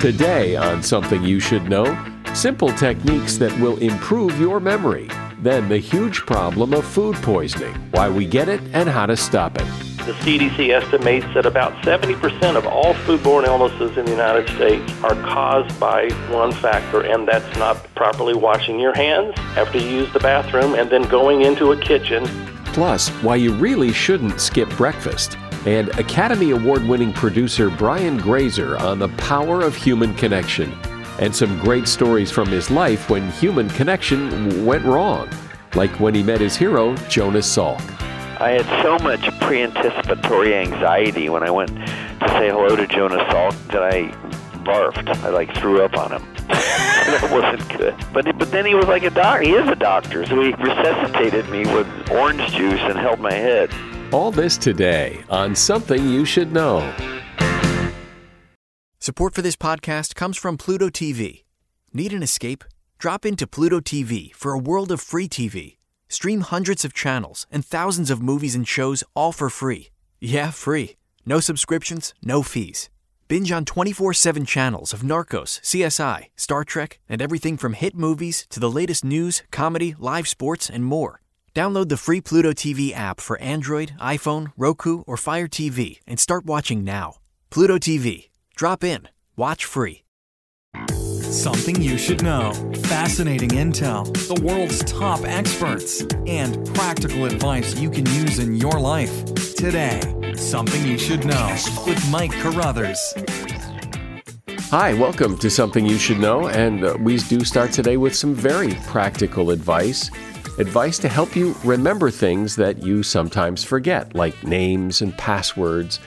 Today, on Something You Should Know, simple techniques that will improve your memory. Then, the huge problem of food poisoning, why we get it, and how to stop it. The CDC estimates that about 70% of all foodborne illnesses in the United States are caused by one factor, and that's not properly washing your hands after you use the bathroom and then going into a kitchen. Plus, why you really shouldn't skip breakfast and Academy Award winning producer Brian Grazer on the power of human connection, and some great stories from his life when human connection went wrong, like when he met his hero, Jonas Salk. I had so much pre anticipatory anxiety when I went to say hello to Jonas Salk that I barfed. I like threw up on him. that wasn't good. But but then he was like a doctor. He is a doctor, so he resuscitated me with orange juice and held my head. All this today on Something You Should Know. Support for this podcast comes from Pluto TV. Need an escape? Drop into Pluto TV for a world of free TV. Stream hundreds of channels and thousands of movies and shows all for free. Yeah, free. No subscriptions, no fees. Binge on 24 7 channels of Narcos, CSI, Star Trek, and everything from hit movies to the latest news, comedy, live sports, and more. Download the free Pluto TV app for Android, iPhone, Roku, or Fire TV and start watching now. Pluto TV. Drop in. Watch free. Something you should know. Fascinating intel, the world's top experts, and practical advice you can use in your life. Today, Something You Should Know with Mike Carruthers. Hi, welcome to Something You Should Know, and uh, we do start today with some very practical advice advice to help you remember things that you sometimes forget, like names and passwords.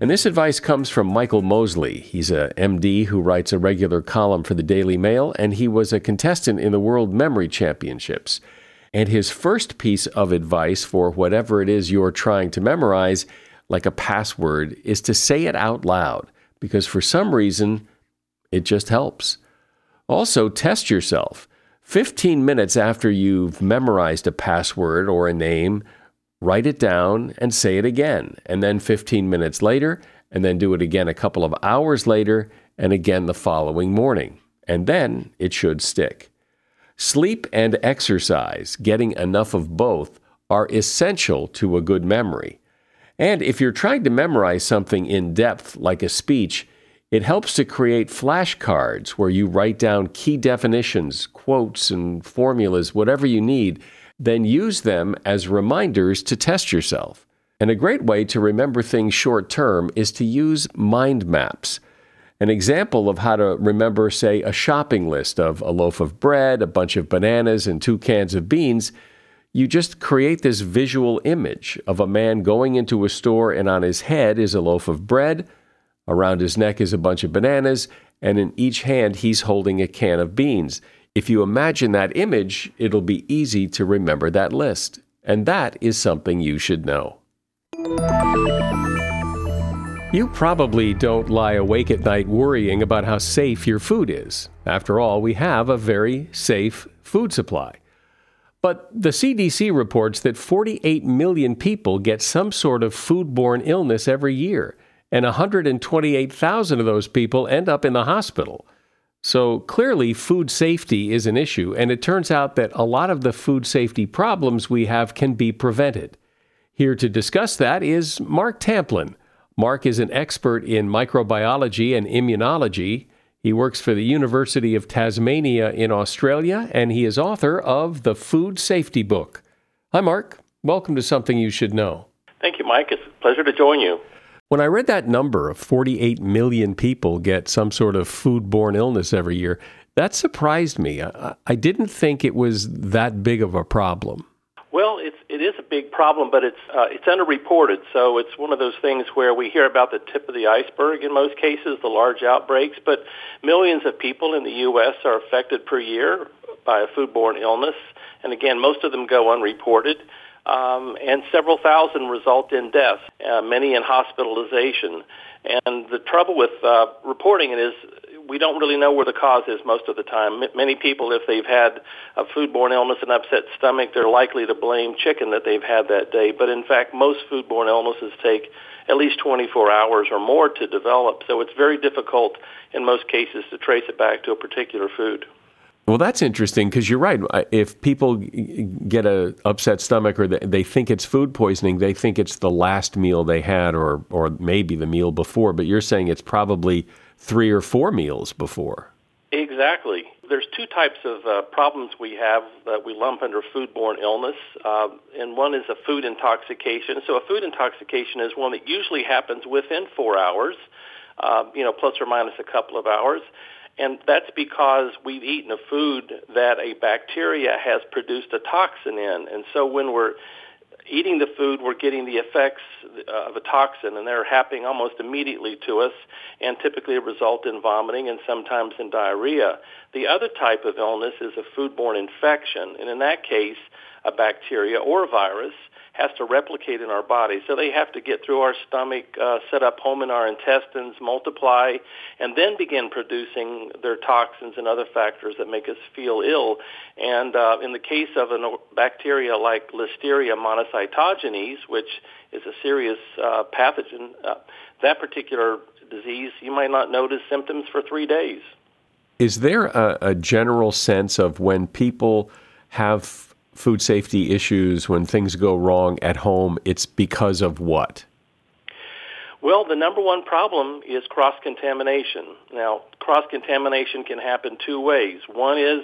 And this advice comes from Michael Mosley. He's a MD who writes a regular column for the Daily Mail, and he was a contestant in the World Memory Championships. And his first piece of advice for whatever it is you're trying to memorize, like a password, is to say it out loud, because for some reason, it just helps. Also, test yourself. 15 minutes after you've memorized a password or a name, write it down and say it again. And then 15 minutes later, and then do it again a couple of hours later, and again the following morning. And then it should stick. Sleep and exercise, getting enough of both, are essential to a good memory. And if you're trying to memorize something in depth, like a speech, it helps to create flashcards where you write down key definitions, quotes, and formulas, whatever you need, then use them as reminders to test yourself. And a great way to remember things short term is to use mind maps. An example of how to remember, say, a shopping list of a loaf of bread, a bunch of bananas, and two cans of beans, you just create this visual image of a man going into a store and on his head is a loaf of bread Around his neck is a bunch of bananas, and in each hand he's holding a can of beans. If you imagine that image, it'll be easy to remember that list. And that is something you should know. You probably don't lie awake at night worrying about how safe your food is. After all, we have a very safe food supply. But the CDC reports that 48 million people get some sort of foodborne illness every year and 128,000 of those people end up in the hospital. So clearly, food safety is an issue, and it turns out that a lot of the food safety problems we have can be prevented. Here to discuss that is Mark Tamplin. Mark is an expert in microbiology and immunology. He works for the University of Tasmania in Australia, and he is author of the Food Safety Book. Hi, Mark. Welcome to Something You Should Know. Thank you, Mike. It's a pleasure to join you. When I read that number of 48 million people get some sort of foodborne illness every year, that surprised me. I, I didn't think it was that big of a problem. Well, it's it is a big problem, but it's uh, it's underreported. So it's one of those things where we hear about the tip of the iceberg in most cases, the large outbreaks. But millions of people in the U.S. are affected per year by a foodborne illness, and again, most of them go unreported um, and several thousand result in death, uh, many in hospitalization. And the trouble with uh, reporting it is we don't really know where the cause is most of the time. M- many people, if they've had a foodborne illness and upset stomach, they're likely to blame chicken that they've had that day. But in fact, most foodborne illnesses take at least 24 hours or more to develop. So it's very difficult in most cases to trace it back to a particular food. Well, that's interesting because you're right. If people get a upset stomach or they think it's food poisoning, they think it's the last meal they had or or maybe the meal before. But you're saying it's probably three or four meals before. Exactly. There's two types of uh, problems we have that we lump under foodborne illness, uh, and one is a food intoxication. So a food intoxication is one that usually happens within four hours, uh, you know, plus or minus a couple of hours. And that's because we've eaten a food that a bacteria has produced a toxin in. And so when we're eating the food, we're getting the effects uh, of a toxin, and they're happening almost immediately to us and typically result in vomiting and sometimes in diarrhea. The other type of illness is a foodborne infection, and in that case, a bacteria or a virus has to replicate in our body. So they have to get through our stomach, uh, set up home in our intestines, multiply, and then begin producing their toxins and other factors that make us feel ill. And uh, in the case of a bacteria like Listeria monocytogenes, which is a serious uh, pathogen, uh, that particular disease, you might not notice symptoms for three days. Is there a, a general sense of when people have food safety issues, when things go wrong at home, it's because of what? Well, the number one problem is cross contamination. Now, cross contamination can happen two ways. One is,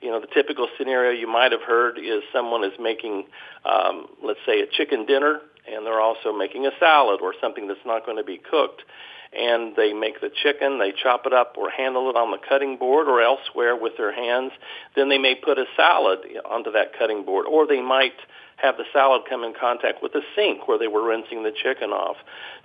you know, the typical scenario you might have heard is someone is making, um, let's say, a chicken dinner, and they're also making a salad or something that's not going to be cooked and they make the chicken, they chop it up or handle it on the cutting board or elsewhere with their hands. Then they may put a salad onto that cutting board, or they might have the salad come in contact with the sink where they were rinsing the chicken off.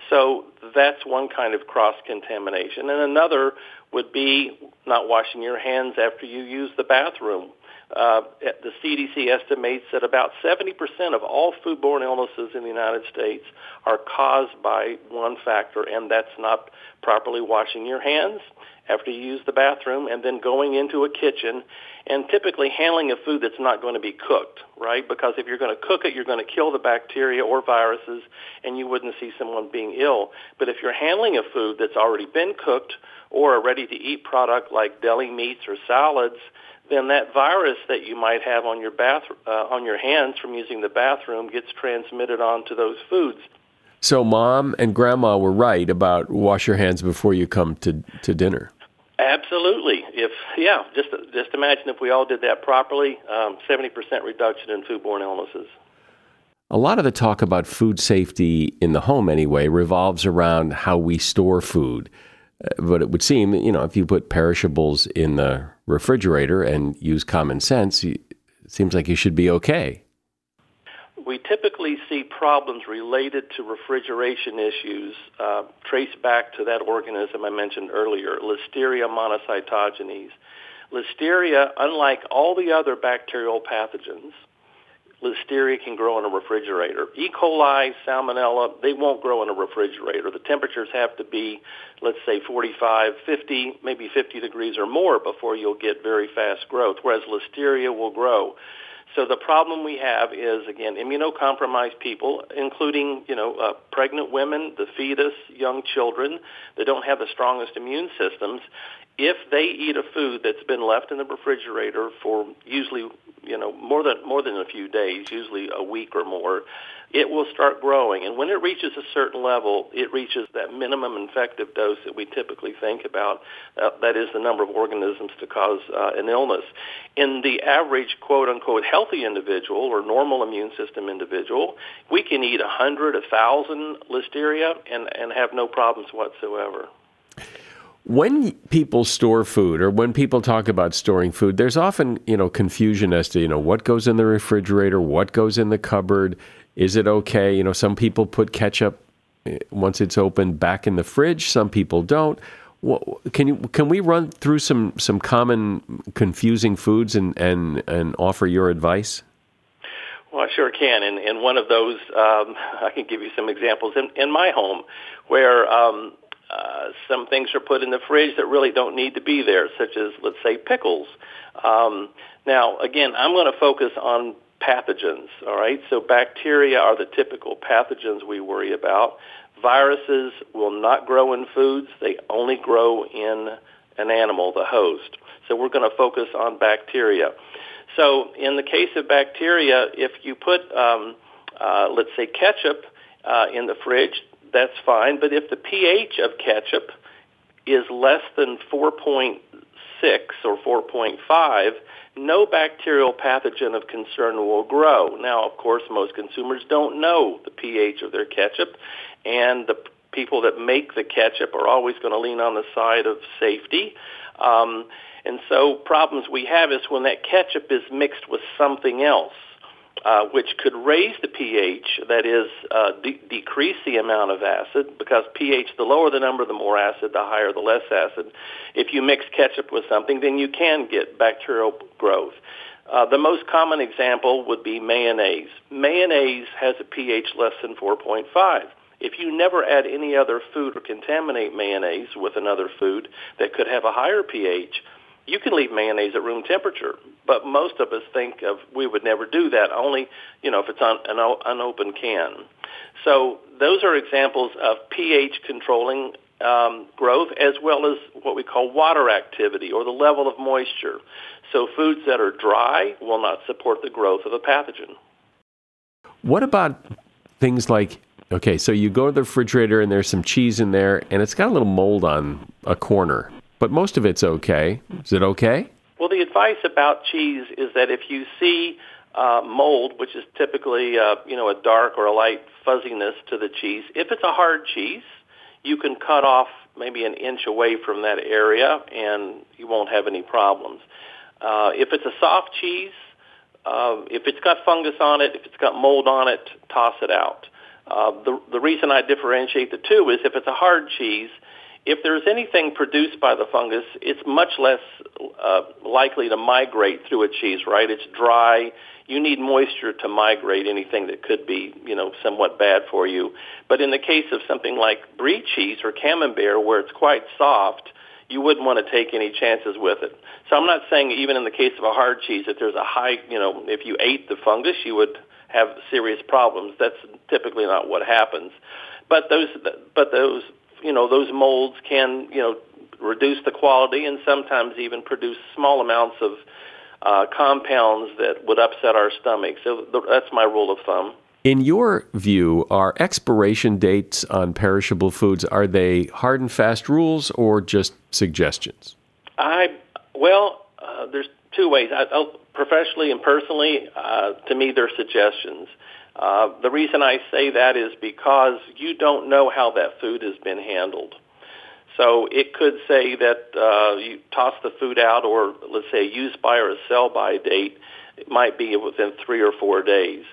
So that's one kind of cross-contamination. And another would be not washing your hands after you use the bathroom. Uh, the CDC estimates that about 70% of all foodborne illnesses in the United States are caused by one factor, and that's not properly washing your hands after you use the bathroom and then going into a kitchen and typically handling a food that's not going to be cooked, right? Because if you're going to cook it, you're going to kill the bacteria or viruses and you wouldn't see someone being ill. But if you're handling a food that's already been cooked or a ready-to-eat product like deli meats or salads, then that virus that you might have on your bath uh, on your hands from using the bathroom gets transmitted onto those foods. So mom and grandma were right about wash your hands before you come to to dinner. Absolutely. If yeah, just just imagine if we all did that properly, um, seventy um, percent reduction in foodborne illnesses. A lot of the talk about food safety in the home, anyway, revolves around how we store food. Uh, but it would seem, you know, if you put perishables in the refrigerator and use common sense, it seems like you should be okay. We typically see problems related to refrigeration issues uh, traced back to that organism I mentioned earlier, Listeria monocytogenes. Listeria, unlike all the other bacterial pathogens, Listeria can grow in a refrigerator. E. coli, salmonella, they won't grow in a refrigerator. The temperatures have to be, let's say, 45, 50, maybe 50 degrees or more before you'll get very fast growth, whereas Listeria will grow. So the problem we have is, again, immunocompromised people, including, you know, uh, pregnant women, the fetus, young children that don't have the strongest immune systems if they eat a food that's been left in the refrigerator for usually you know more than more than a few days, usually a week or more, it will start growing. And when it reaches a certain level, it reaches that minimum infective dose that we typically think about. Uh, that is the number of organisms to cause uh, an illness. In the average quote unquote healthy individual or normal immune system individual, we can eat a hundred, a thousand listeria and and have no problems whatsoever. When people store food or when people talk about storing food, there's often, you know, confusion as to, you know, what goes in the refrigerator, what goes in the cupboard, is it okay? You know, some people put ketchup eh, once it's open back in the fridge, some people don't. Can you can we run through some some common confusing foods and and and offer your advice? Well, I sure can. And, and one of those, um, I can give you some examples in, in my home where um, uh, some things are put in the fridge that really don't need to be there, such as, let's say, pickles. Um, now, again, I'm going to focus on pathogens, all right? So bacteria are the typical pathogens we worry about. Viruses will not grow in foods. They only grow in an animal, the host. So we're going to focus on bacteria. So in the case of bacteria, if you put, um, uh, let's say, ketchup uh, in the fridge, that's fine. But if the pH of ketchup is less than 4.6 or 4.5, no bacterial pathogen of concern will grow. Now, of course, most consumers don't know the pH of their ketchup, and the people that make the ketchup are always going to lean on the side of safety. Um, and so problems we have is when that ketchup is mixed with something else. Uh, which could raise the pH, that is, uh, de- decrease the amount of acid, because pH, the lower the number, the more acid, the higher the less acid. If you mix ketchup with something, then you can get bacterial growth. Uh, the most common example would be mayonnaise. Mayonnaise has a pH less than 4.5. If you never add any other food or contaminate mayonnaise with another food that could have a higher pH, you can leave mayonnaise at room temperature, but most of us think of we would never do that. Only, you know, if it's on an unopened can. So those are examples of pH controlling um, growth as well as what we call water activity or the level of moisture. So foods that are dry will not support the growth of a pathogen. What about things like okay, so you go to the refrigerator and there's some cheese in there and it's got a little mold on a corner but most of it's okay. Is it okay? Well, the advice about cheese is that if you see uh, mold, which is typically uh, you know a dark or a light fuzziness to the cheese, if it's a hard cheese, you can cut off maybe an inch away from that area, and you won't have any problems. Uh, if it's a soft cheese, uh, if it's got fungus on it, if it's got mold on it, toss it out. Uh, the the reason I differentiate the two is if it's a hard cheese, if there's anything produced by the fungus, it's much less uh, likely to migrate through a cheese, right? It's dry. You need moisture to migrate anything that could be, you know, somewhat bad for you. But in the case of something like brie cheese or camembert, where it's quite soft, you wouldn't want to take any chances with it. So I'm not saying even in the case of a hard cheese, if there's a high, you know, if you ate the fungus, you would have serious problems. That's typically not what happens. But those, but those you know, those molds can, you know, reduce the quality and sometimes even produce small amounts of uh, compounds that would upset our stomach. So th- that's my rule of thumb. In your view, are expiration dates on perishable foods are they hard and fast rules or just suggestions? I well, uh, there's two ways. I, I'll, professionally and personally, uh, to me, they're suggestions. Uh, the reason I say that is because you don't know how that food has been handled. So it could say that uh, you toss the food out, or let's say use by or a sell by date. It might be within three or four days.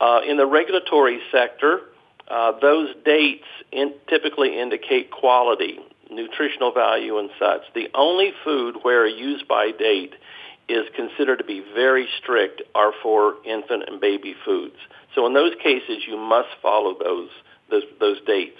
Uh, in the regulatory sector, uh, those dates in, typically indicate quality, nutritional value, and such. The only food where a use by date is considered to be very strict are for infant and baby foods. So in those cases, you must follow those those, those dates.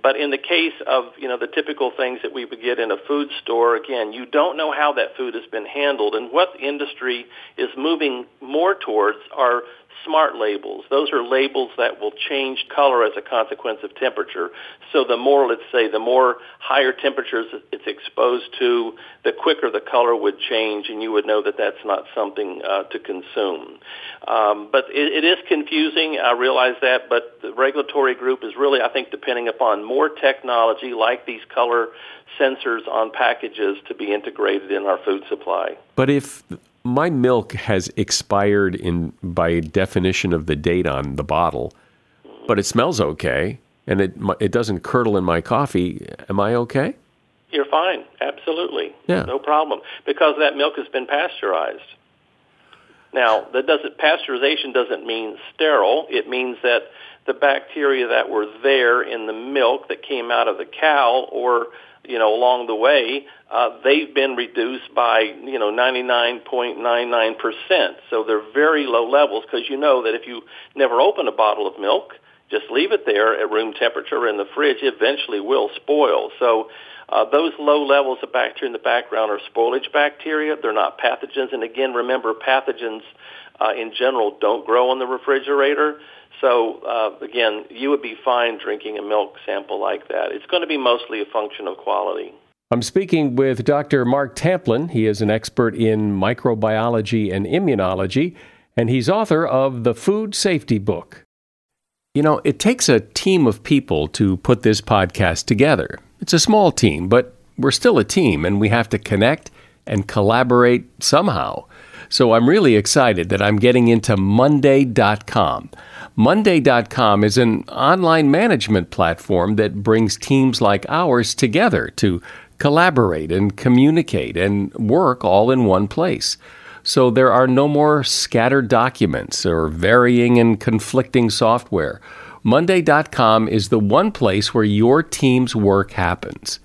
But in the case of you know the typical things that we would get in a food store, again, you don't know how that food has been handled, and what the industry is moving more towards are smart labels. Those are labels that will change color as a consequence of temperature. So the more, let's say, the more higher temperatures it's exposed to, the quicker the color would change, and you would know that that's not something uh, to consume. Um, but it, it is confusing. I realize that, but the regulatory group is really, I think, depending upon more technology like these color sensors on packages to be integrated in our food supply. But if my milk has expired in by definition of the date on the bottle, but it smells okay and it it doesn't curdle in my coffee. Am I okay? You're fine. Absolutely. Yeah. No problem. Because that milk has been pasteurized. Now, that doesn't pasteurization doesn't mean sterile. It means that the bacteria that were there in the milk that came out of the cow or you know, along the way, uh, they've been reduced by, you know, 99.99%. So they're very low levels because you know that if you never open a bottle of milk, just leave it there at room temperature in the fridge, it eventually will spoil. So uh, those low levels of bacteria in the background are spoilage bacteria. They're not pathogens. And again, remember, pathogens uh, in general don't grow on the refrigerator. So uh, again, you would be fine drinking a milk sample like that. It's going to be mostly a function of quality. I'm speaking with Dr. Mark Tamplin. He is an expert in microbiology and immunology, and he's author of the Food Safety Book. You know, it takes a team of people to put this podcast together. It's a small team, but we're still a team, and we have to connect and collaborate somehow. So I'm really excited that I'm getting into Monday.com. Monday.com is an online management platform that brings teams like ours together to collaborate and communicate and work all in one place. So there are no more scattered documents or varying and conflicting software. Monday.com is the one place where your team's work happens.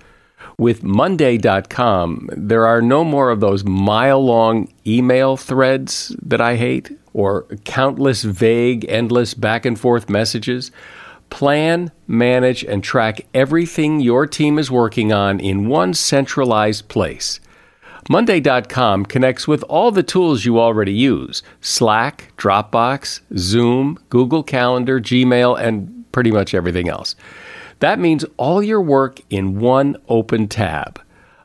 With Monday.com, there are no more of those mile long email threads that I hate or countless vague, endless back and forth messages. Plan, manage, and track everything your team is working on in one centralized place. Monday.com connects with all the tools you already use Slack, Dropbox, Zoom, Google Calendar, Gmail, and pretty much everything else. That means all your work in one open tab.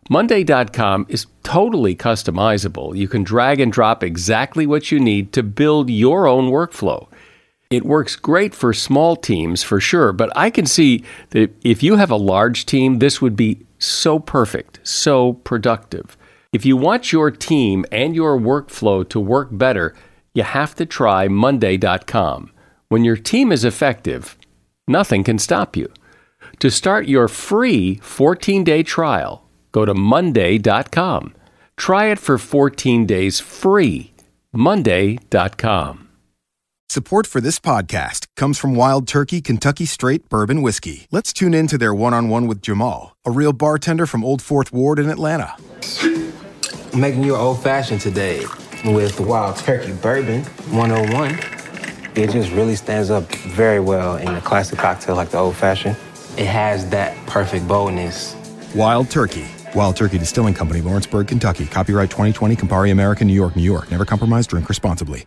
Monday.com is totally customizable. You can drag and drop exactly what you need to build your own workflow. It works great for small teams for sure, but I can see that if you have a large team, this would be so perfect, so productive. If you want your team and your workflow to work better, you have to try Monday.com. When your team is effective, nothing can stop you. To start your free 14 day trial, go to Monday.com. Try it for 14 days free. Monday.com. Support for this podcast comes from Wild Turkey Kentucky Straight Bourbon Whiskey. Let's tune in to their one on one with Jamal, a real bartender from Old Fourth Ward in Atlanta. making you old fashioned today with Wild Turkey Bourbon 101. It just really stands up very well in a classic cocktail like the old fashioned. It has that perfect boldness. Wild Turkey. Wild Turkey Distilling Company, Lawrenceburg, Kentucky. Copyright 2020, Campari American, New York, New York. Never compromise, drink responsibly.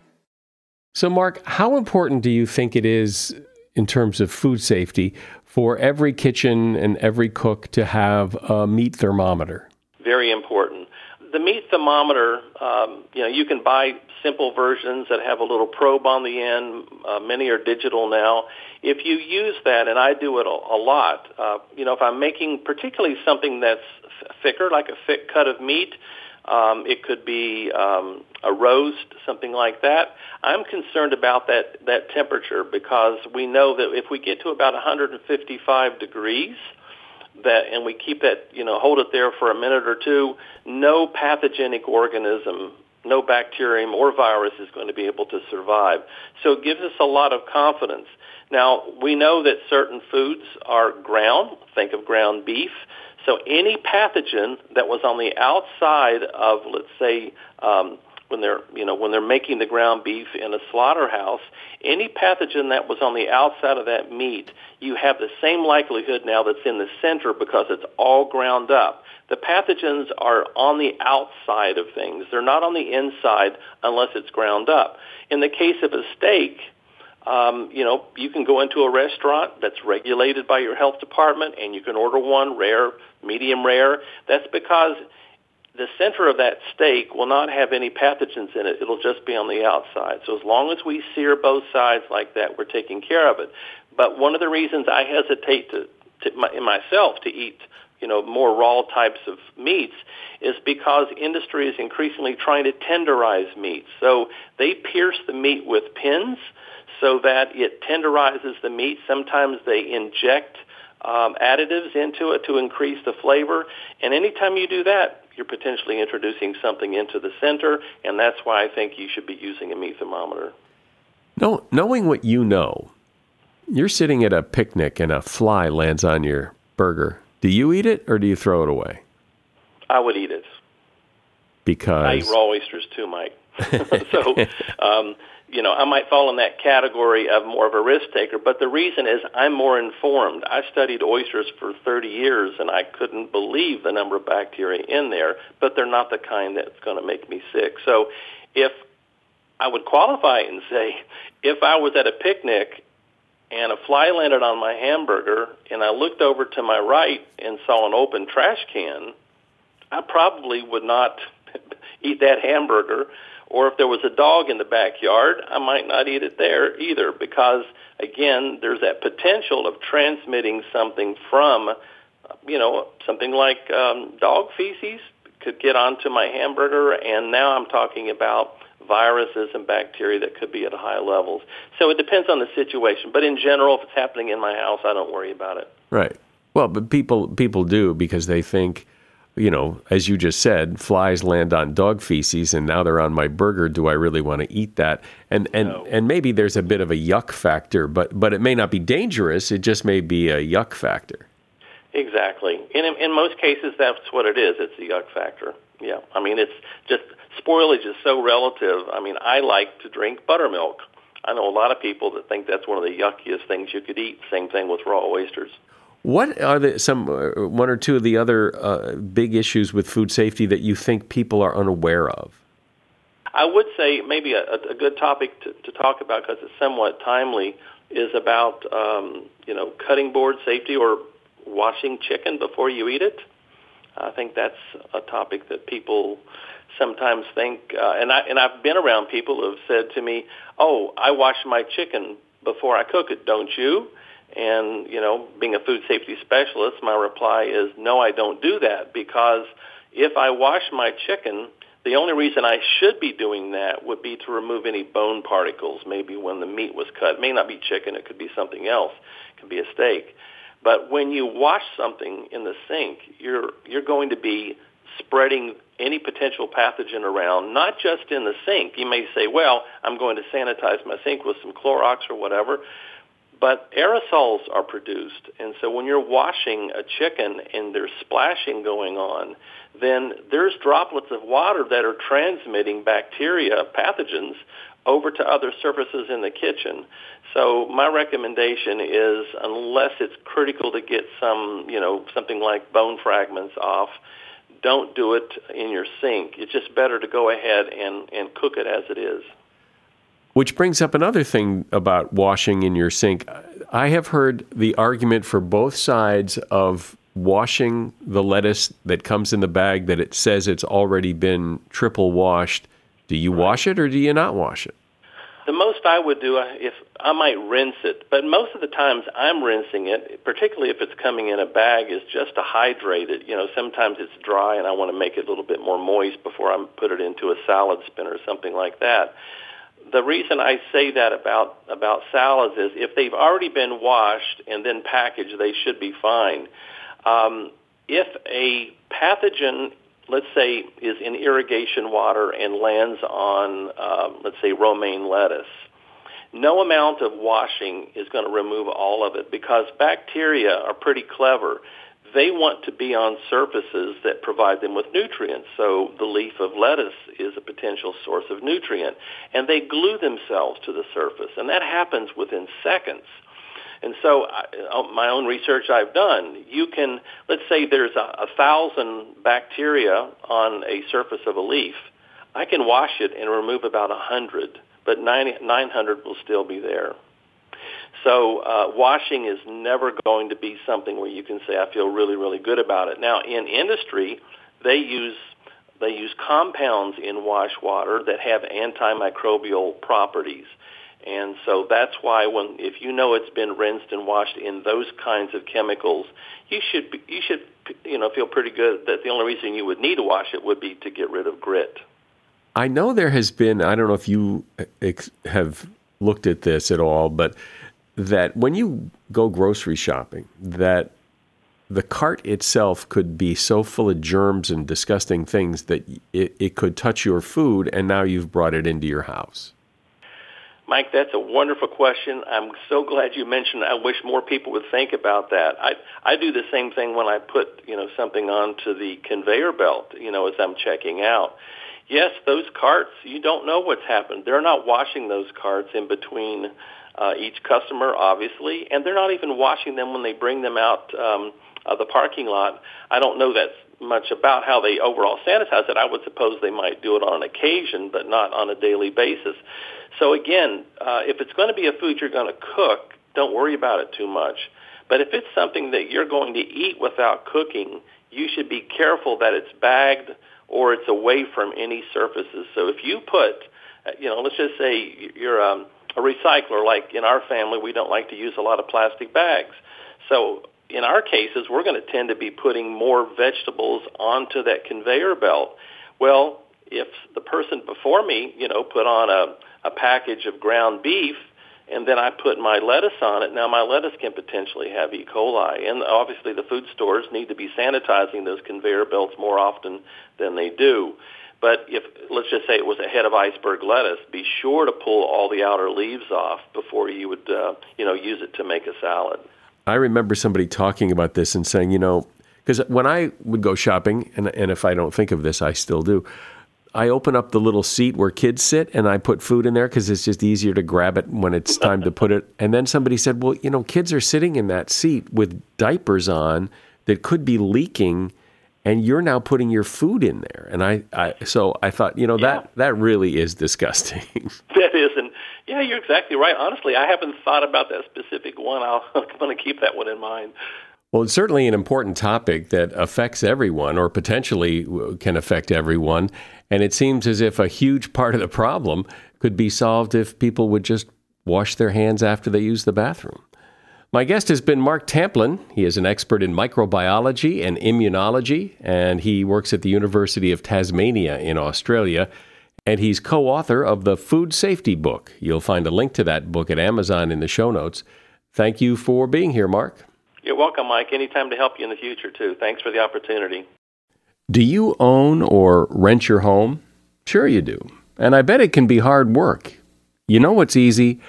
So, Mark, how important do you think it is in terms of food safety for every kitchen and every cook to have a meat thermometer? Very important the meat thermometer, um, you know, you can buy simple versions that have a little probe on the end. Uh, many are digital now. If you use that, and I do it a, a lot, uh, you know, if I'm making particularly something that's thicker, like a thick cut of meat, um, it could be um, a roast, something like that. I'm concerned about that that temperature because we know that if we get to about 155 degrees, that and we keep that you know hold it there for a minute or two no pathogenic organism no bacterium or virus is going to be able to survive. So it gives us a lot of confidence. Now we know that certain foods are ground think of ground beef. So any pathogen that was on the outside of let's say um, when they're you know when they're making the ground beef in a slaughterhouse any pathogen that was on the outside of that meat you have the same likelihood now that's in the center because it's all ground up. The pathogens are on the outside of things. They're not on the inside unless it's ground up. In the case of a steak um, you know, you can go into a restaurant that's regulated by your health department and you can order one rare, medium rare. That's because the center of that steak will not have any pathogens in it. It'll just be on the outside. So as long as we sear both sides like that, we're taking care of it. But one of the reasons I hesitate to, to my, myself to eat, you know, more raw types of meats is because industry is increasingly trying to tenderize meat. So they pierce the meat with pins so that it tenderizes the meat. Sometimes they inject um, additives into it to increase the flavor. And anytime you do that, you're potentially introducing something into the center, and that's why I think you should be using a meat thermometer. No, knowing what you know, you're sitting at a picnic and a fly lands on your burger. Do you eat it or do you throw it away? I would eat it. Because I eat raw oysters too, Mike. so, um, you know, I might fall in that category of more of a risk taker, but the reason is I'm more informed. I studied oysters for 30 years and I couldn't believe the number of bacteria in there, but they're not the kind that's going to make me sick. So if I would qualify and say, if I was at a picnic and a fly landed on my hamburger and I looked over to my right and saw an open trash can, I probably would not eat that hamburger or if there was a dog in the backyard, I might not eat it there either because, again, there's that potential of transmitting something from, you know, something like um, dog feces could get onto my hamburger, and now I'm talking about viruses and bacteria that could be at high levels. So it depends on the situation, but in general, if it's happening in my house, I don't worry about it. Right. Well, but people people do because they think you know, as you just said, flies land on dog feces and now they're on my burger. Do I really want to eat that? And and No. and maybe there's a bit of a yuck factor, but but it may not be dangerous. It just may be a yuck factor. Exactly. And in, in most cases, that's what it is. It's the yuck factor. Yeah. I mean, it's just spoilage is so relative. I mean, I like to drink buttermilk. I know a lot of people that think that's one of the yuckiest things you could eat. Same thing with raw oysters. What are the some uh, one or two of the other uh, big issues with food safety that you think people are unaware of? I would say maybe a, a good topic to, to talk about because it's somewhat timely is about um, you know cutting board safety or washing chicken before you eat it. I think that's a topic that people sometimes think, uh, and I and I've been around people who have said to me, "Oh, I wash my chicken before I cook it, don't you?" And you know, being a food safety specialist, my reply is, "No, I don't do that because if I wash my chicken." The only reason I should be doing that would be to remove any bone particles, maybe when the meat was cut. It may not be chicken, it could be something else. It could be a steak. But when you wash something in the sink, you're you're going to be spreading any potential pathogen around, not just in the sink. You may say, "Well, I'm going to sanitize my sink with some Clorox or whatever." But aerosols are produced, and so when you're washing a chicken and there's splashing going on, then there's droplets of water that are transmitting bacteria, pathogens, over to other surfaces in the kitchen. So my recommendation is, unless it's critical to get some, you know, something like bone fragments off, don't do it in your sink. It's just better to go ahead and, and cook it as it is. Which brings up another thing about washing in your sink. I have heard the argument for both sides of washing the lettuce that comes in the bag that it says it's already been triple washed. Do you wash it or do you not wash it? The most I would do uh, if I might rinse it, but most of the times I'm rinsing it, particularly if it's coming in a bag, is just to hydrate it. You know, sometimes it's dry and I want to make it a little bit more moist before I put it into a salad spin or something like that. The reason I say that about about salads is if they've already been washed and then packaged, they should be fine. Um, if a pathogen let's say, is in irrigation water and lands on, um, let's say, romaine lettuce, no amount of washing is going to remove all of it because bacteria are pretty clever. They want to be on surfaces that provide them with nutrients. So the leaf of lettuce is a potential source of nutrient. And they glue themselves to the surface. And that happens within seconds. And so, I, uh, my own research I've done, you can, let's say there's a, a thousand bacteria on a surface of a leaf. I can wash it and remove about a hundred, but 90, 900 will still be there. So uh, washing is never going to be something where you can say I feel really, really good about it. Now, in industry, they use they use compounds in wash water that have antimicrobial properties. And so that's why when if you know it's been rinsed and washed in those kinds of chemicals, you should you should you know feel pretty good that the only reason you would need to wash it would be to get rid of grit. I know there has been, I don't know if you ex- have looked at this at all, but that when you go grocery shopping, that the cart itself could be so full of germs and disgusting things that it, it could touch your food, and now you've brought it into your house. Mike, that's a wonderful question. I'm so glad you mentioned. It. I wish more people would think about that. I I do the same thing when I put you know something onto the conveyor belt. You know, as I'm checking out. yes, those carts, you don't know what's happened. They're not washing those carts in between uh, each customer, obviously, and they're not even washing them when they bring them out um, of the parking lot. I don't know that much about how they overall sanitize it. I would suppose they might do it on occasion, but not on a daily basis. So again, uh, if it's going to be a food you're going to cook, don't worry about it too much. But if it's something that you're going to eat without cooking, you should be careful that it's bagged or it's away from any surfaces. So if you put, uh, you know, let's just say you're um, a recycler, like in our family, we don't like to use a lot of plastic bags. So in our cases, we're going to tend to be putting more vegetables onto that conveyor belt. Well, if the person before me, you know, put on a, a package of ground beef, and then I put my lettuce on it. Now my lettuce can potentially have E. coli, and obviously the food stores need to be sanitizing those conveyor belts more often than they do. But if let's just say it was a head of iceberg lettuce, be sure to pull all the outer leaves off before you would, uh, you know, use it to make a salad. I remember somebody talking about this and saying, you know, because when I would go shopping, and, and if I don't think of this, I still do. I open up the little seat where kids sit and I put food in there because it's just easier to grab it when it's time to put it. And then somebody said, well, you know, kids are sitting in that seat with diapers on that could be leaking and you're now putting your food in there. And I, I so I thought, you know, yeah. that, that really is disgusting. that is. And yeah, you're exactly right. Honestly, I haven't thought about that specific one. I'll, I'm going to keep that one in mind. Well, it's certainly an important topic that affects everyone or potentially uh, can affect everyone. And it seems as if a huge part of the problem could be solved if people would just wash their hands after they use the bathroom. My guest has been Mark Tamplin. He is an expert in microbiology and immunology, and he works at the University of Tasmania in Australia. And he's co author of the Food Safety Book. You'll find a link to that book at Amazon in the show notes. Thank you for being here, Mark. You're welcome, Mike. Anytime to help you in the future, too. Thanks for the opportunity. Do you own or rent your home? Sure, you do. And I bet it can be hard work. You know what's easy?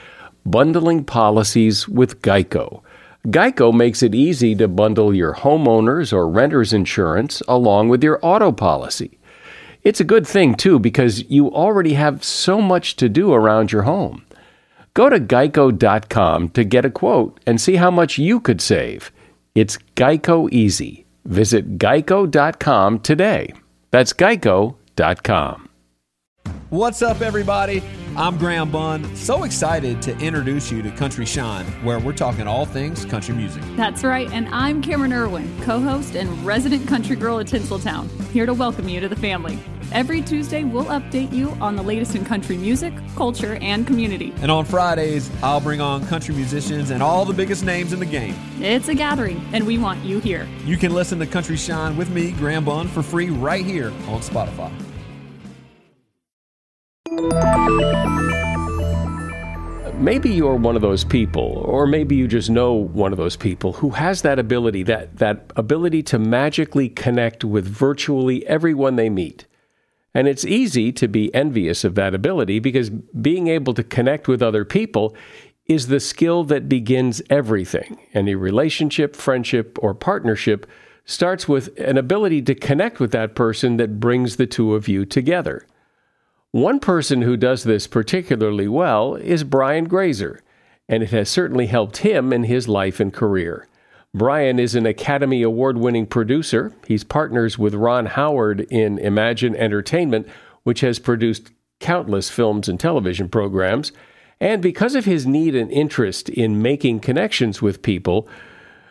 Bundling policies with Geico. Geico makes it easy to bundle your homeowner's or renter's insurance along with your auto policy. It's a good thing, too, because you already have so much to do around your home. Go to geico.com to get a quote and see how much you could save. It's Geico Easy. Visit geico.com today. That's geico.com. What's up, everybody? I'm Graham Bunn. So excited to introduce you to Country Shine, where we're talking all things country music. That's right, and I'm Cameron Irwin, co host and resident country girl at Tinseltown, here to welcome you to the family. Every Tuesday, we'll update you on the latest in country music, culture, and community. And on Fridays, I'll bring on country musicians and all the biggest names in the game. It's a gathering, and we want you here. You can listen to Country Shine with me, Graham Bunn, for free right here on Spotify. Maybe you're one of those people, or maybe you just know one of those people who has that ability, that, that ability to magically connect with virtually everyone they meet. And it's easy to be envious of that ability because being able to connect with other people is the skill that begins everything. Any relationship, friendship, or partnership starts with an ability to connect with that person that brings the two of you together. One person who does this particularly well is Brian Grazer, and it has certainly helped him in his life and career. Brian is an Academy Award winning producer. He's partners with Ron Howard in Imagine Entertainment, which has produced countless films and television programs. And because of his need and interest in making connections with people,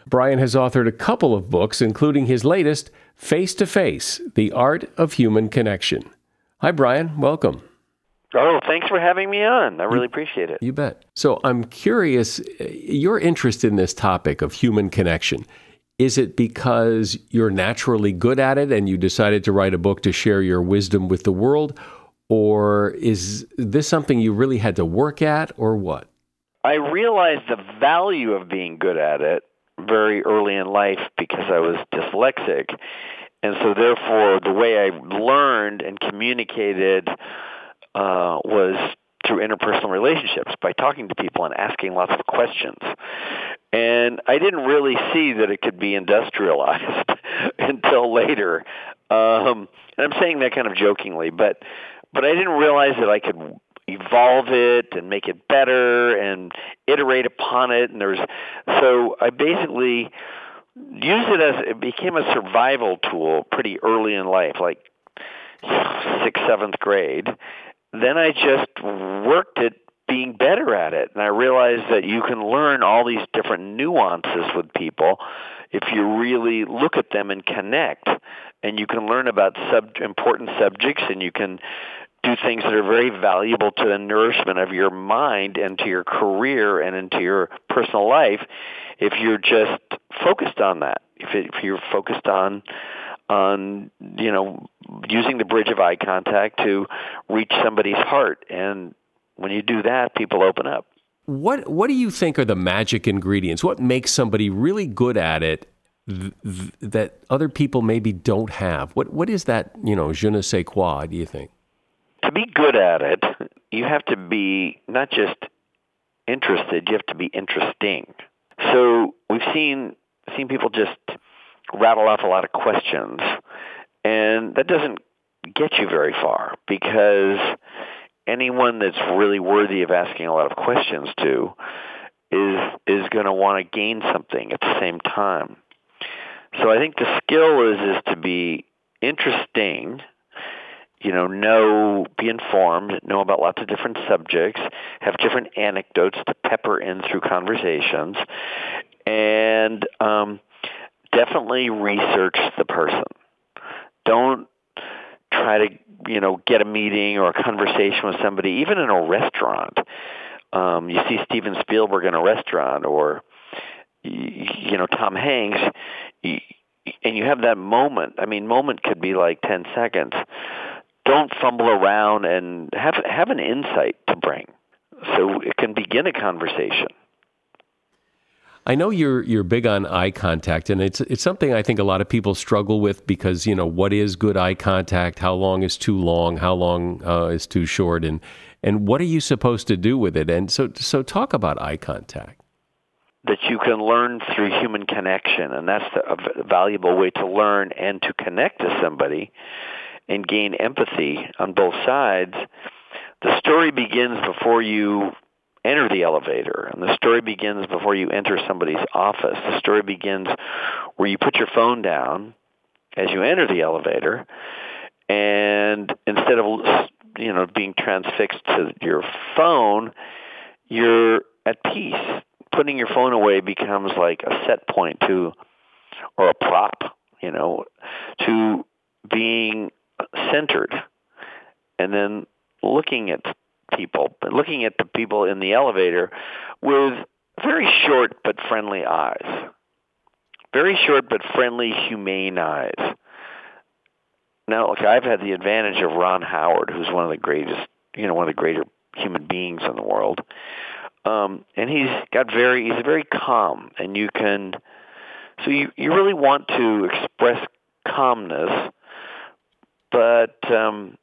Brian has authored a couple of books, including his latest, Face to Face The Art of Human Connection. Hi, Brian. Welcome. Oh, thanks for having me on. I really appreciate it. You bet. So I'm curious, your interest in this topic of human connection. Is it because you're naturally good at it and you decided to write a book to share your wisdom with the world? Or is this something you really had to work at, or what? I realized the value of being good at it very early in life because I was dyslexic. And so, therefore, the way I learned and communicated uh, was through interpersonal relationships by talking to people and asking lots of questions. And I didn't really see that it could be industrialized until later. Um, and I'm saying that kind of jokingly, but but I didn't realize that I could evolve it and make it better and iterate upon it. And there's so I basically used it as it became a survival tool pretty early in life, like sixth, seventh grade. Then I just worked at being better at it. And I realized that you can learn all these different nuances with people if you really look at them and connect. And you can learn about sub- important subjects and you can do things that are very valuable to the nourishment of your mind and to your career and into your personal life if you're just focused on that. If, it, if you're focused on on you know using the bridge of eye contact to reach somebody's heart. And when you do that people open up. What what do you think are the magic ingredients? What makes somebody really good at it th- th- that other people maybe don't have? What what is that you know je ne sais quoi do you think to be good at it you have to be not just interested you have to be interesting so we've seen seen people just rattle off a lot of questions. And that doesn't get you very far because anyone that's really worthy of asking a lot of questions to is is going to want to gain something at the same time. So I think the skill is is to be interesting, you know, know, be informed, know about lots of different subjects, have different anecdotes to pepper in through conversations, and um, definitely research the person. Don't try to you know get a meeting or a conversation with somebody, even in a restaurant. Um, you see Steven Spielberg in a restaurant, or you know Tom Hanks, and you have that moment. I mean, moment could be like ten seconds. Don't fumble around and have have an insight to bring, so it can begin a conversation. I know you're you're big on eye contact, and it's it's something I think a lot of people struggle with because you know what is good eye contact, how long is too long, how long uh, is too short, and and what are you supposed to do with it? And so so talk about eye contact. That you can learn through human connection, and that's the, a valuable way to learn and to connect to somebody and gain empathy on both sides. The story begins before you enter the elevator. And the story begins before you enter somebody's office. The story begins where you put your phone down as you enter the elevator. And instead of, you know, being transfixed to your phone, you're at peace. Putting your phone away becomes like a set point to, or a prop, you know, to being centered. And then looking at people, looking at the people in the elevator with very short but friendly eyes. Very short but friendly, humane eyes. Now, look, I've had the advantage of Ron Howard, who's one of the greatest, you know, one of the greater human beings in the world. Um, and he's got very, he's very calm, and you can, so you, you really want to express calmness, but um,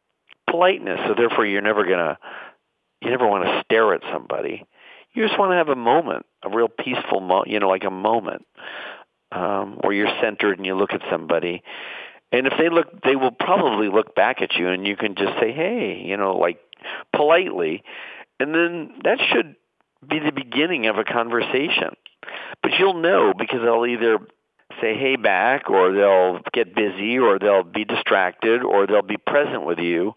politeness. So therefore, you're never to you never want to stare at somebody. You just want to have a moment, a real peaceful moment, you know, like a moment um, where you're centered and you look at somebody. And if they look, they will probably look back at you, and you can just say, "Hey," you know, like politely, and then that should be the beginning of a conversation. But you'll know because they'll either say hey back or they'll get busy or they'll be distracted or they'll be present with you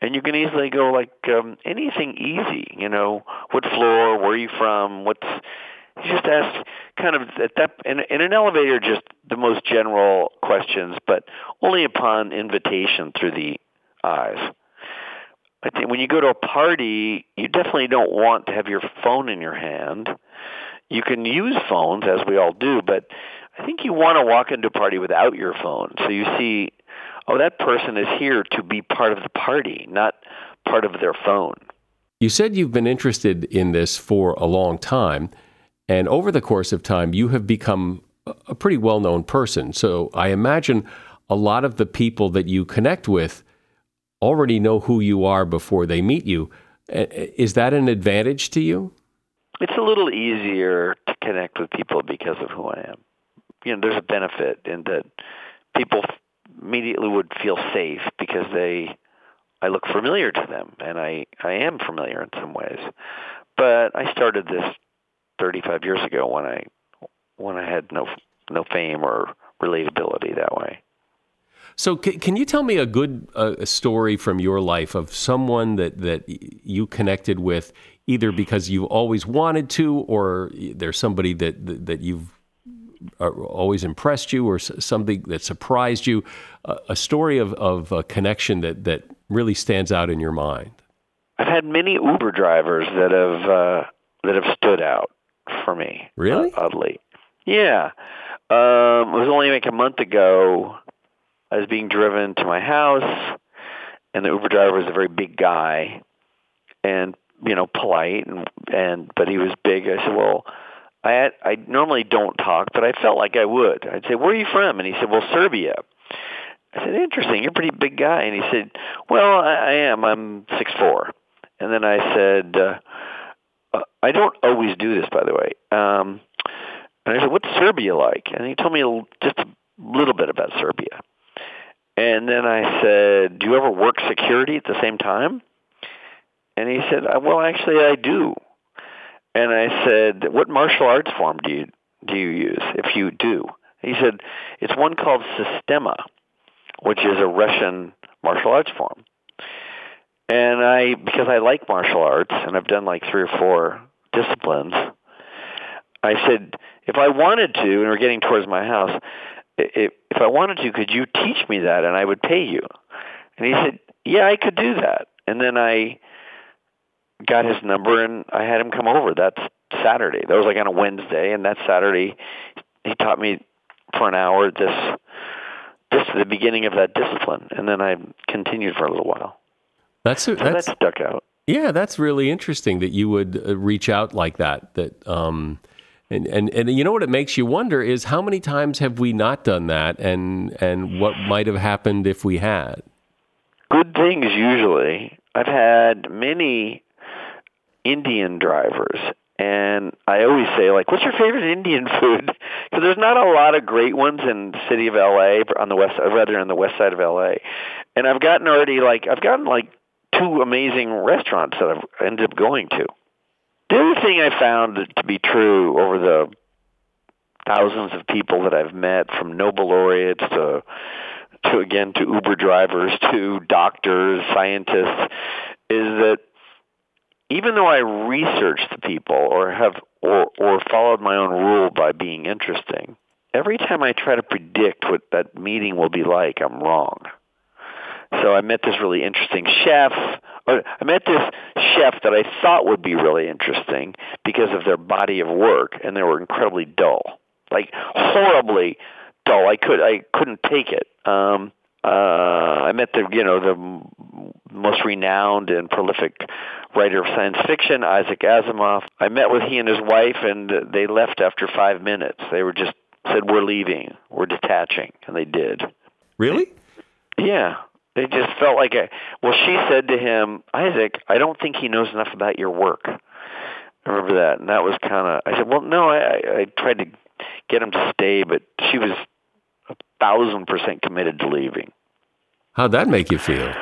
and you can easily go like um, anything easy. You know, what floor? Where are you from? What's you just ask kind of at that in, in an elevator just the most general questions, but only upon invitation through the eyes. I think when you go to a party, you definitely don't want to have your phone in your hand. You can use phones as we all do, but I think you want to walk into a party without your phone. So you see oh, that person is here to be part of the party, not part of their phone. You said you've been interested in this for a long time, and over the course of time, you have become a pretty well known person. So I imagine a lot of the people that you connect with already know who you are before they meet you. Is that an advantage to you? It's a little easier to connect with people because of who I am. You know, there's a benefit in that people immediately would feel safe because they I look familiar to them, and I I am familiar in some ways. But I started this 35 years ago when I when I had no no fame or relatability that way. So, can, can you tell me a good uh, story from your life of someone that, that you connected with, either because you always wanted to, or there's somebody that that you've uh, always impressed you, or something that surprised you? Uh, a story of, of a connection that, that really stands out in your mind. I've had many Uber drivers that have uh, that have stood out for me. Really? Uh, oddly, yeah. Um, it was only like a month ago. I was being driven to my house, and the Uber driver was a very big guy, and you know, polite, and and but he was big. I said, well. I I normally don't talk, but I felt like I would. I'd say, "Where are you from?" And he said, "Well, Serbia." I said, "Interesting. You're a pretty big guy." And he said, "Well, I, I am. I'm six four. And then I said, uh, uh, "I don't always do this, by the way." Um, and I said, "What's Serbia like?" And he told me just a little bit about Serbia. And then I said, "Do you ever work security at the same time?" And he said, uh, "Well, actually, I do." And I said, "What martial arts form do you do you use if you do?" He said, "It's one called Systema, which is a Russian martial arts form." And I, because I like martial arts, and I've done like three or four disciplines, I said, if I wanted to, and we're getting towards my house, if, if I wanted to, could you teach me that, and I would pay you? And he said, yeah, I could do that. And then I got his number, and I had him come over. That's Saturday. That was like on a Wednesday, and that Saturday, he taught me for an hour this, just the beginning of that discipline, and then I continued for a little while. That's So that's that stuck out. yeah, that's really interesting that you would uh, reach out like that. That um, and and and you know what it makes you wonder is how many times have we not done that, and and what might have happened if we had. good things usually. I've had many Indian drivers, and I always say, like, what's your favorite Indian food? Because there's not a lot of great ones in the city of LA, on the west, rather on the west side of LA. And I've gotten already like I've gotten like two amazing restaurants that I've ended up going to. The other thing I found to be true over the thousands of people that I've met, from Nobel laureates to to again to Uber drivers to doctors, scientists, is that even though I research the people or have or or followed my own rule by being interesting, every time I try to predict what that meeting will be like, I'm wrong. So I met this really interesting chef. Or I met this chef that I thought would be really interesting because of their body of work, and they were incredibly dull, like horribly dull. I could I couldn't take it. Um, uh, I met the you know the m- most renowned and prolific writer of science fiction, Isaac Asimov. I met with he and his wife, and they left after five minutes. They were just said, "We're leaving. We're detaching," and they did. Really? Yeah. They just felt like a well she said to him, Isaac, I don't think he knows enough about your work. I remember that. And that was kinda I said, Well no, I, I, tried to get him to stay but she was thousand percent committed to leaving. How'd that make you feel?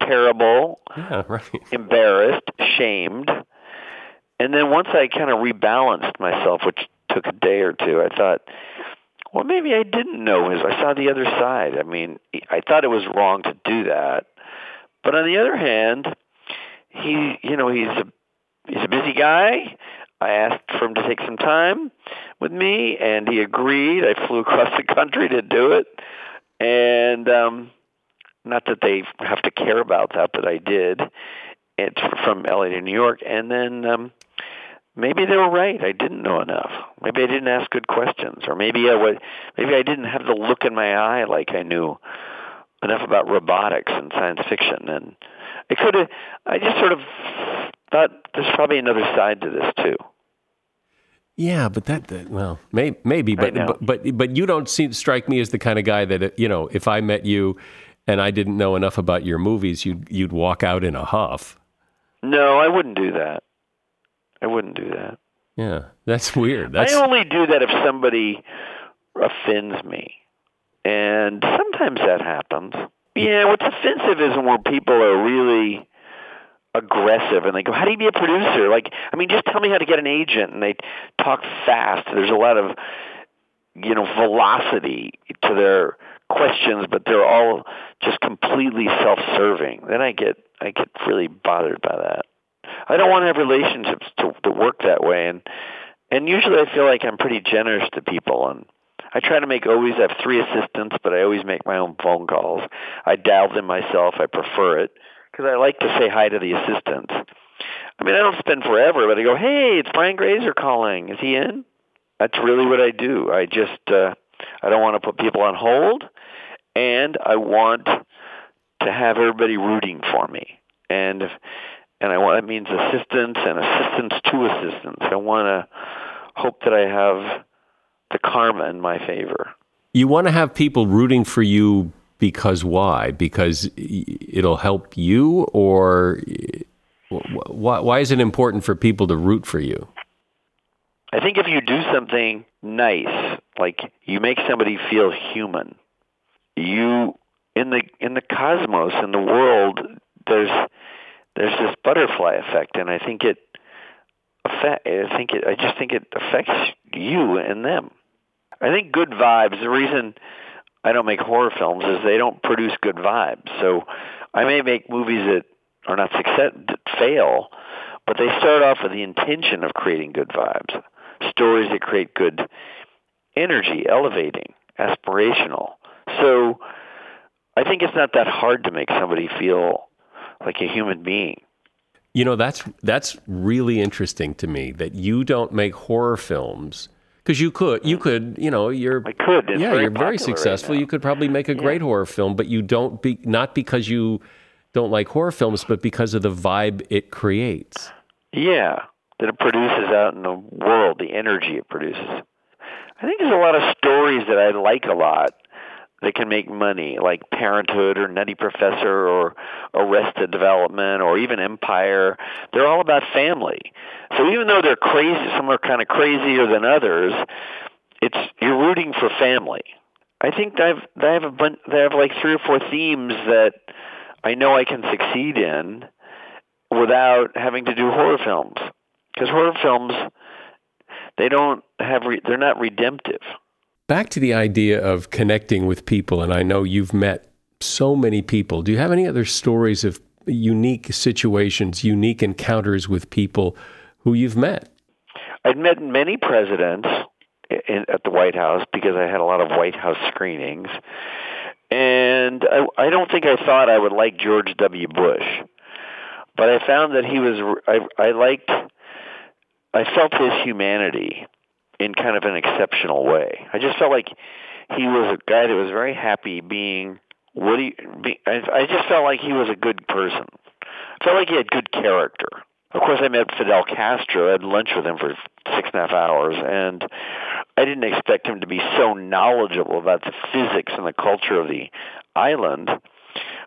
Terrible, Yeah, right. embarrassed, shamed. And then once I kind of rebalanced myself, which took a day or two, I thought, well, maybe I didn't know his. I saw the other side. I mean, I thought it was wrong to do that, but on the other hand, he, you know, he's a he's a busy guy. I asked for him to take some time with me, and he agreed. I flew across the country to do it, and um, not that they have to care about that, but I did. It's from LA to New York, and then. um maybe they were right. I didn't know enough. Maybe I didn't ask good questions, or maybe I was, maybe I didn't have the look in my eye like I knew enough about robotics and science fiction. And I could have. I just sort of thought there's probably another side to this too. Yeah, but that, that well, may, maybe, but, but but but you don't seem strike me as the kind of guy that uh, you know. If I met you, and I didn't know enough about your movies, you'd you'd walk out in a huff. No, I wouldn't do that. I wouldn't do that. Yeah, that's weird. That's I only do that if somebody offends me. And sometimes that happens. Yeah, what's offensive isn't when people are really aggressive and they go, how do you be a producer? Like, I mean, just tell me how to get an agent. And they talk fast. There's a lot of, you know, velocity to their questions, but they're all just completely self-serving. Then I get, I get really bothered by that. I don't want to have relationships to, to work that way. And, and usually I feel like I'm pretty generous to people and I try to make always I have three assistants, but I always make my own phone calls. I dial them myself. I prefer it because I like to say hi to the assistants. I mean, I don't spend forever, but I go, "Hey, it's Brian Grazer calling. Is he in?" That's really what I do. I just uh, I don't want to put people on hold, and I want to have everybody rooting for me. And if, and I want that means assistants and assistants to assistants. I want to hope that I have the karma in my favor. You want to have people rooting for you because why? Because it'll help you, or why, why is it important for people to root for you? I think if you do something nice, like you make somebody feel human, you in the in the cosmos in the world, there's there's this butterfly effect, and I think it affect. I think it. I just think it affects you and them. I think good vibes. The reason I don't make horror films is they don't produce good vibes. So I may make movies that are not success that fail, but they start off with the intention of creating good vibes. Stories that create good energy, elevating, aspirational. So I think it's not that hard to make somebody feel like a human being. You know, that's that's really interesting to me that you don't make horror films because you could, you could, you know, you're. I could. It's yeah, very you're very successful. Right you could probably make a great yeah. horror film, but you don't be not because you don't like horror films, but because of the vibe it creates. Yeah, that it produces out in the world, the energy it produces. I think there's a lot of stories that I like a lot that can make money, like Parenthood or Nutty Professor or Arrested Development or even Empire. They're all about family. So even though they're crazy, some are kind of crazier than others. It's you're rooting for family. I think they have they have a bunch, they have like three or four themes that I know I can succeed in without having to do horror films because horror films they don't have re, they're not redemptive back to the idea of connecting with people, and I know you've met so many people. Do you have any other stories of unique situations, unique encounters with people who you've met? I've met many presidents in, at the White House because I had a lot of White House screenings. And I, I don't think I thought I would like George W. Bush, but I found that he was. I, I liked. I felt his humanity in kind of an exceptional way. I just felt like he was a guy that was very happy being what he. Be, I, I just felt like he was a good person. I felt like he had good character. Of course, I met Fidel Castro. I had lunch with him for six and a half hours, and I didn't expect him to be so knowledgeable about the physics and the culture of the island.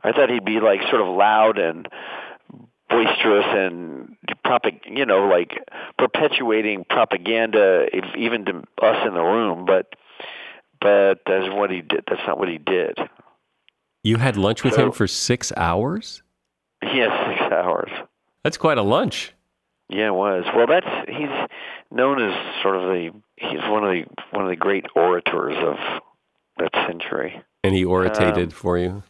I thought he'd be like sort of loud and boisterous and propag- you know like perpetuating propaganda if, even to us in the room but but that's what he did that's not what he did. You had lunch with so, him for six hours? Yes six hours. That's quite a lunch. Yeah it was. Well that's he's known as sort of the he's one of the one of the great orators of that century. And he orated um, for you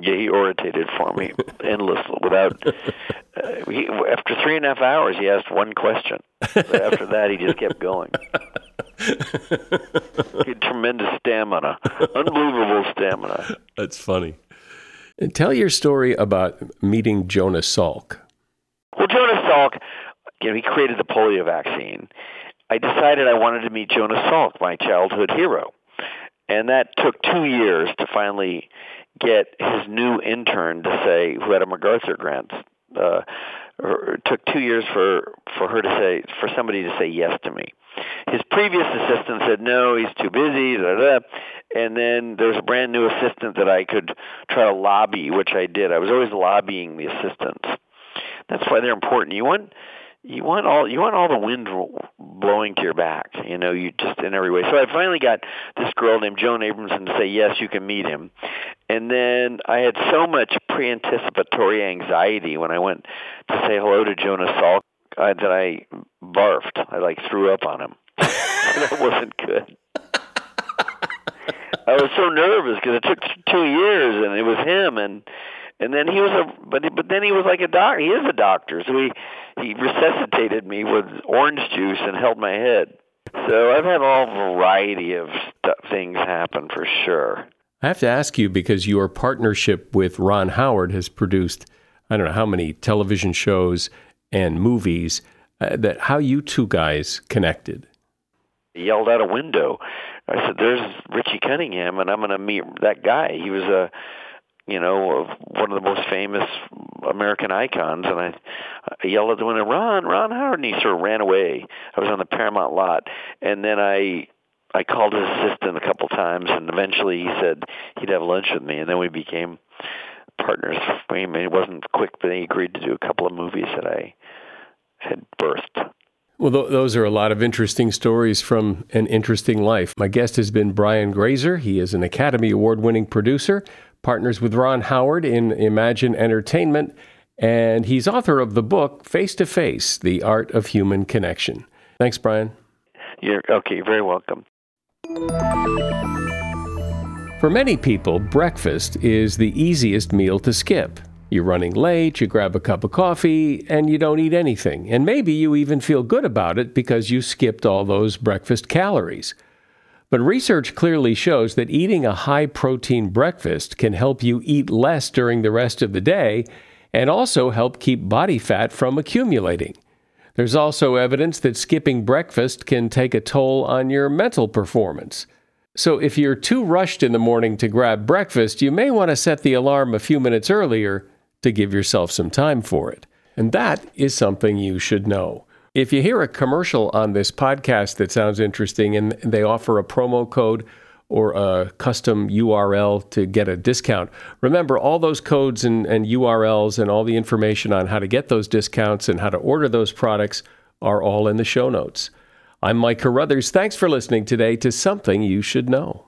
yeah, he orated for me endlessly without. Uh, he, after three and a half hours, he asked one question. But after that, he just kept going. he had tremendous stamina, unbelievable stamina. That's funny. And tell your story about meeting Jonas Salk. Well, Jonas Salk, you know, he created the polio vaccine. I decided I wanted to meet Jonas Salk, my childhood hero, and that took two years to finally get his new intern to say, who had a MacArthur grant, uh, took two years for for her to say for somebody to say yes to me. His previous assistant said no, he's too busy. Da, da. And then there's a brand new assistant that I could try to lobby, which I did. I was always lobbying the assistants. That's why they're important. You want you want all you want all the wind blowing to your back. You know, you just in every way. So I finally got this girl named Joan Abramson to say yes, you can meet him. And then I had so much pre-anticipatory anxiety when I went to say hello to Jonas Salk uh, that I barfed. I like threw up on him. that wasn't good. I was so nervous because it took two years, and it was him, and and then he was a but but then he was like a doc. He is a doctor, so he he resuscitated me with orange juice and held my head. So I've had all variety of st- things happen for sure. I have to ask you because your partnership with Ron Howard has produced I don't know how many television shows and movies uh, that how you two guys connected. He yelled out a window. I said, "There's Richie Cunningham, and I'm going to meet that guy." He was a you know, one of the most famous American icons. And I, I yelled at the window, Ron, Ron Howard, and he sort of ran away. I was on the Paramount lot, and then I, I called his assistant a couple times, and eventually he said he'd have lunch with me, and then we became partners. I mean, it wasn't quick, but he agreed to do a couple of movies that I had birthed. Well, th- those are a lot of interesting stories from an interesting life. My guest has been Brian Grazer. He is an Academy Award winning producer, partners with Ron Howard in Imagine Entertainment, and he's author of the book Face to Face The Art of Human Connection. Thanks, Brian. You're okay, very welcome. For many people, breakfast is the easiest meal to skip. You're running late, you grab a cup of coffee, and you don't eat anything. And maybe you even feel good about it because you skipped all those breakfast calories. But research clearly shows that eating a high protein breakfast can help you eat less during the rest of the day and also help keep body fat from accumulating. There's also evidence that skipping breakfast can take a toll on your mental performance. So if you're too rushed in the morning to grab breakfast, you may want to set the alarm a few minutes earlier to give yourself some time for it. And that is something you should know. If you hear a commercial on this podcast that sounds interesting and they offer a promo code or a custom URL to get a discount, remember all those codes and, and URLs and all the information on how to get those discounts and how to order those products are all in the show notes. I'm Mike Carruthers. Thanks for listening today to Something You Should Know.